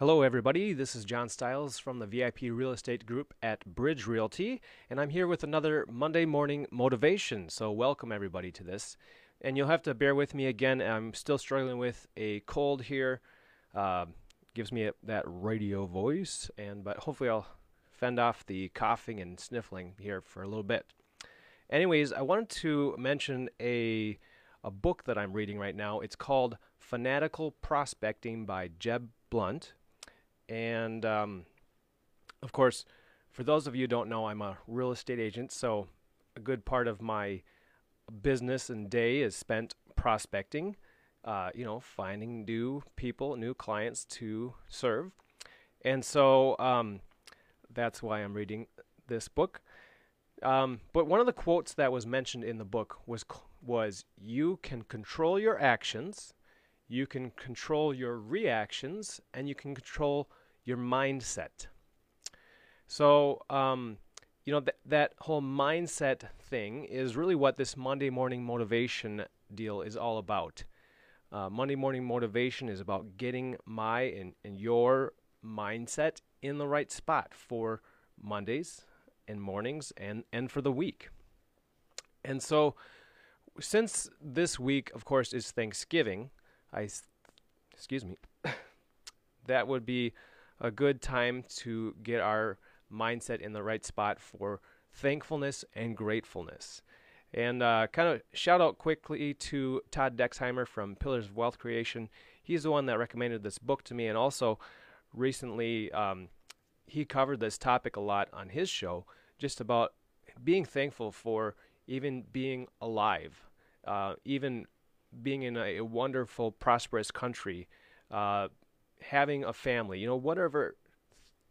Hello, everybody. This is John Stiles from the VIP Real Estate Group at Bridge Realty, and I'm here with another Monday morning motivation. So, welcome everybody to this. And you'll have to bear with me again. I'm still struggling with a cold here. Uh, gives me a, that radio voice, and but hopefully I'll fend off the coughing and sniffling here for a little bit. Anyways, I wanted to mention a a book that I'm reading right now. It's called Fanatical Prospecting by Jeb Blount. And um, of course, for those of you who don't know, I'm a real estate agent, so a good part of my business and day is spent prospecting, uh, you know, finding new people, new clients to serve. And so um, that's why I'm reading this book. Um, but one of the quotes that was mentioned in the book was was you can control your actions you can control your reactions and you can control your mindset. So, um, you know, th- that whole mindset thing is really what this Monday morning motivation deal is all about. Uh, Monday morning motivation is about getting my and, and your mindset in the right spot for Mondays and mornings and, and for the week. And so, since this week, of course, is Thanksgiving, I, excuse me, that would be a good time to get our mindset in the right spot for thankfulness and gratefulness. And uh, kind of shout out quickly to Todd Dexheimer from Pillars of Wealth Creation. He's the one that recommended this book to me, and also recently um, he covered this topic a lot on his show, just about being thankful for even being alive, uh, even being in a, a wonderful, prosperous country, uh, having a family, you know, whatever,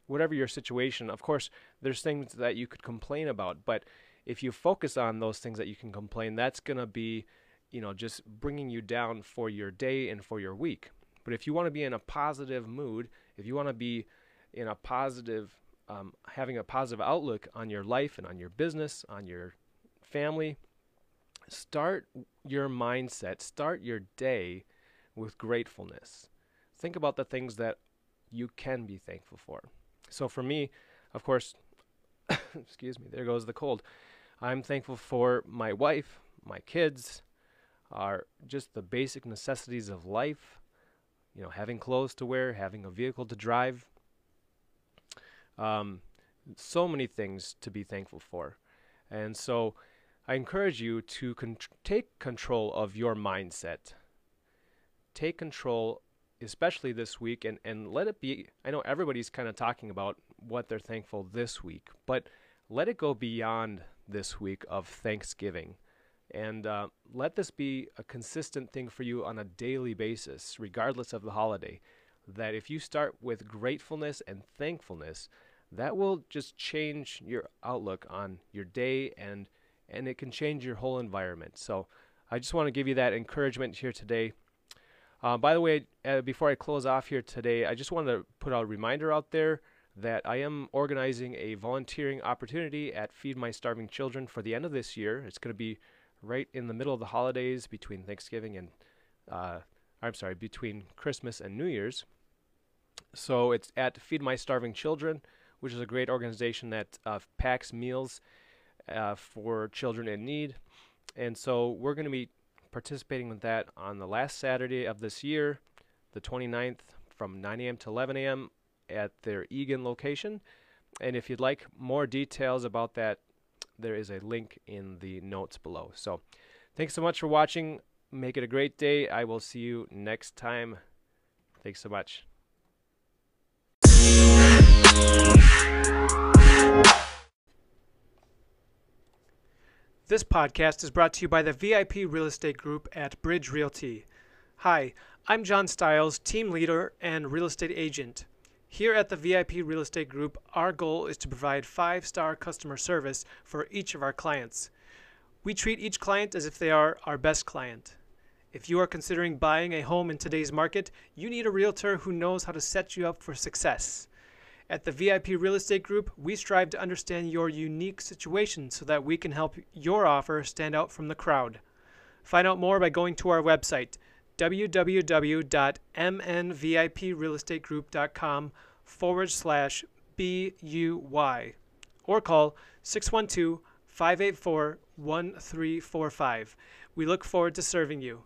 whatever your situation. Of course, there's things that you could complain about, but if you focus on those things that you can complain, that's gonna be, you know, just bringing you down for your day and for your week. But if you want to be in a positive mood, if you want to be in a positive, um, having a positive outlook on your life and on your business, on your family, start your mindset, start your day with gratefulness. Think about the things that you can be thankful for. So for me, of course, excuse me, there goes the cold. I'm thankful for my wife, my kids, are just the basic necessities of life. You know, having clothes to wear, having a vehicle to drive. Um, so many things to be thankful for. And so I encourage you to con- take control of your mindset. Take control, especially this week, and, and let it be. I know everybody's kind of talking about what they're thankful this week, but let it go beyond this week of Thanksgiving. And uh, let this be a consistent thing for you on a daily basis, regardless of the holiday. That if you start with gratefulness and thankfulness, that will just change your outlook on your day and and it can change your whole environment. So I just want to give you that encouragement here today. Uh, by the way, uh, before I close off here today, I just want to put a reminder out there that I am organizing a volunteering opportunity at Feed My Starving Children for the end of this year. It's going to be right in the middle of the holidays between Thanksgiving and, uh, I'm sorry, between Christmas and New Year's. So it's at Feed My Starving Children, which is a great organization that uh, packs meals uh, for children in need. And so we're going to be participating with that on the last Saturday of this year, the 29th, from 9 a.m. to 11 a.m. at their Eagan location. And if you'd like more details about that, there is a link in the notes below. So thanks so much for watching. Make it a great day. I will see you next time. Thanks so much. This podcast is brought to you by the VIP Real Estate Group at Bridge Realty. Hi, I'm John Stiles, team leader and real estate agent. Here at the VIP Real Estate Group, our goal is to provide five star customer service for each of our clients. We treat each client as if they are our best client. If you are considering buying a home in today's market, you need a realtor who knows how to set you up for success. At the VIP Real Estate Group, we strive to understand your unique situation so that we can help your offer stand out from the crowd. Find out more by going to our website, www.mnviprealestategroup.com forward slash BUY or call 612 584 1345. We look forward to serving you.